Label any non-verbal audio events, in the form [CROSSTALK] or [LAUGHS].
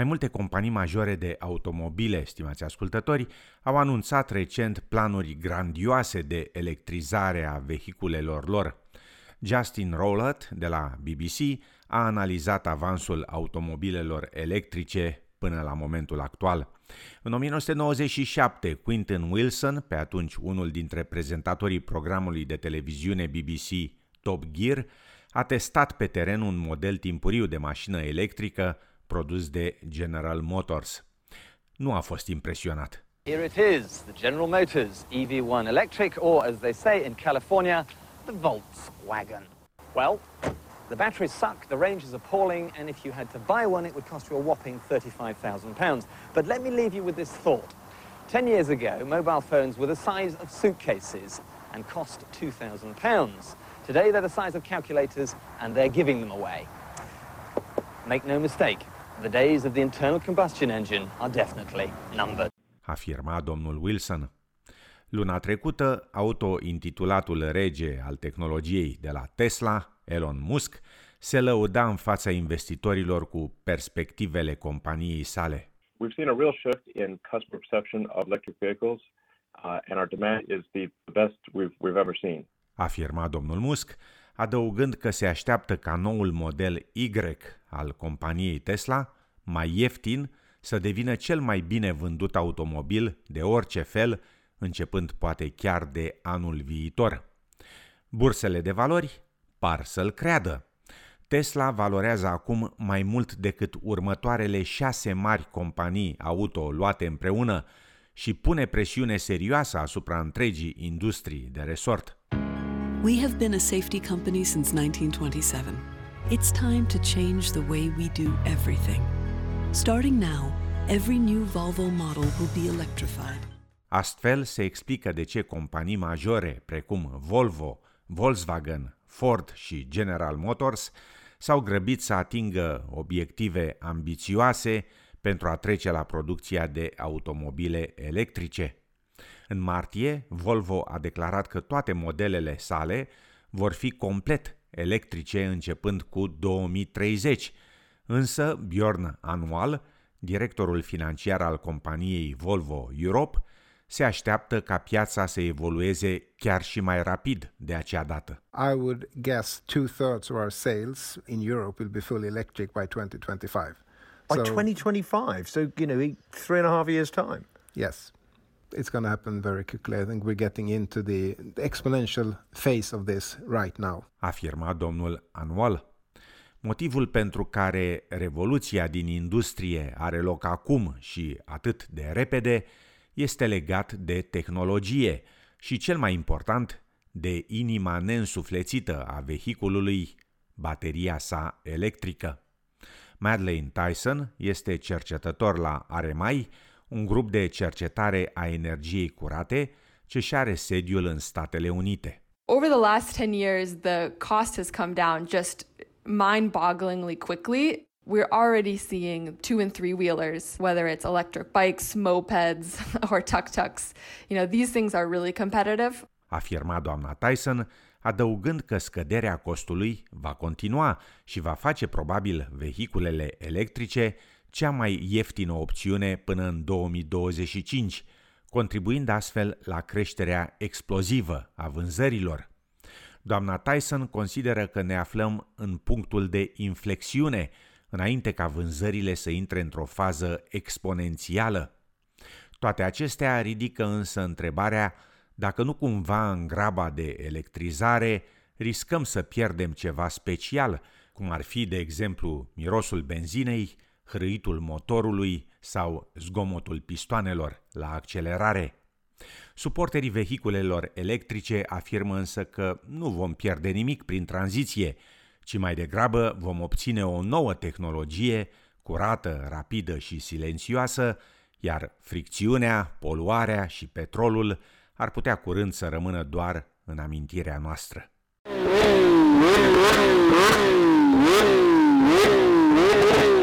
Mai multe companii majore de automobile, stimați ascultători, au anunțat recent planuri grandioase de electrizare a vehiculelor lor. Justin Rowlett de la BBC a analizat avansul automobilelor electrice până la momentul actual. În 1997, Quinton Wilson, pe atunci unul dintre prezentatorii programului de televiziune BBC Top Gear, a testat pe teren un model timpuriu de mașină electrică produs de General Motors. Nu a fost impresionat. Here it is, the General Motors EV1 electric, or as they say in California, the Volkswagen. Well, the batteries suck, the range is appalling, and if you had to buy one, it would cost you a whopping £35,000. But let me leave you with this thought. Ten years ago, mobile phones were the size of suitcases and cost £2,000. Today, they're the size of calculators, and they're giving them away. Make no mistake, the days of the internal combustion engine are definitely numbered. Afirma domnul Wilson. Luna trecută, auto-intitulatul rege al tehnologiei de la Tesla, Elon Musk, se lăuda în fața investitorilor cu perspectivele companiei sale. We've seen a real shift in customer perception of electric vehicles, uh, and our demand is the best we've, we've ever seen. Afirma domnul Musk, adăugând că se așteaptă ca noul model Y al companiei Tesla, mai ieftin, să devină cel mai bine vândut automobil de orice fel, începând poate chiar de anul viitor. Bursele de valori par să-l creadă. Tesla valorează acum mai mult decât următoarele șase mari companii auto luate împreună și pune presiune serioasă asupra întregii industrii de resort. We have been a safety company since 1927. It's time to change the way we do everything. Starting now, every new Volvo model will be electrified. Astfel se explică de ce companii majore precum Volvo, Volkswagen, Ford și General Motors s-au grăbit să atingă obiective ambițioase pentru a trece la producția de automobile electrice. În martie, Volvo a declarat că toate modelele sale vor fi complet electrice începând cu 2030, însă Bjorn Anual, directorul financiar al companiei Volvo Europe, se așteaptă ca piața să evolueze chiar și mai rapid de acea dată. I would guess two-thirds of our sales in Europe will be fully electric by 2025. By So- 2025, so, you know, three and a half years' time. Yes. It's going to happen very quickly. I think we're getting into the exponential phase of this right now. afirma domnul Anual. Motivul pentru care revoluția din industrie are loc acum și atât de repede este legat de tehnologie și, cel mai important, de inima neînsuflețită a vehiculului, bateria sa electrică. Madeleine Tyson este cercetător la RMI, un grup de cercetare a energiei curate ce și are sediul în Statele Unite. over the last 10 years, the cost has come down just mind bogglingly quickly. We're already seeing two and three wheelers, whether it's electric bikes, mopeds, [LAUGHS] or tuk tuks. You know, these things are really competitive. afirma doamna Tyson, adăugând că scăderea costului va continua și va face probabil vehiculele electrice cea mai ieftină opțiune până în 2025, contribuind astfel la creșterea explozivă a vânzărilor. Doamna Tyson consideră că ne aflăm în punctul de inflexiune înainte ca vânzările să intre într-o fază exponențială. Toate acestea ridică însă întrebarea dacă nu cumva în graba de electrizare riscăm să pierdem ceva special, cum ar fi, de exemplu, mirosul benzinei, hrâitul motorului sau zgomotul pistoanelor la accelerare. Suporterii vehiculelor electrice afirmă însă că nu vom pierde nimic prin tranziție, ci mai degrabă vom obține o nouă tehnologie curată, rapidă și silențioasă, iar fricțiunea, poluarea și petrolul ar putea curând să rămână doar în amintirea noastră. [LAUGHS]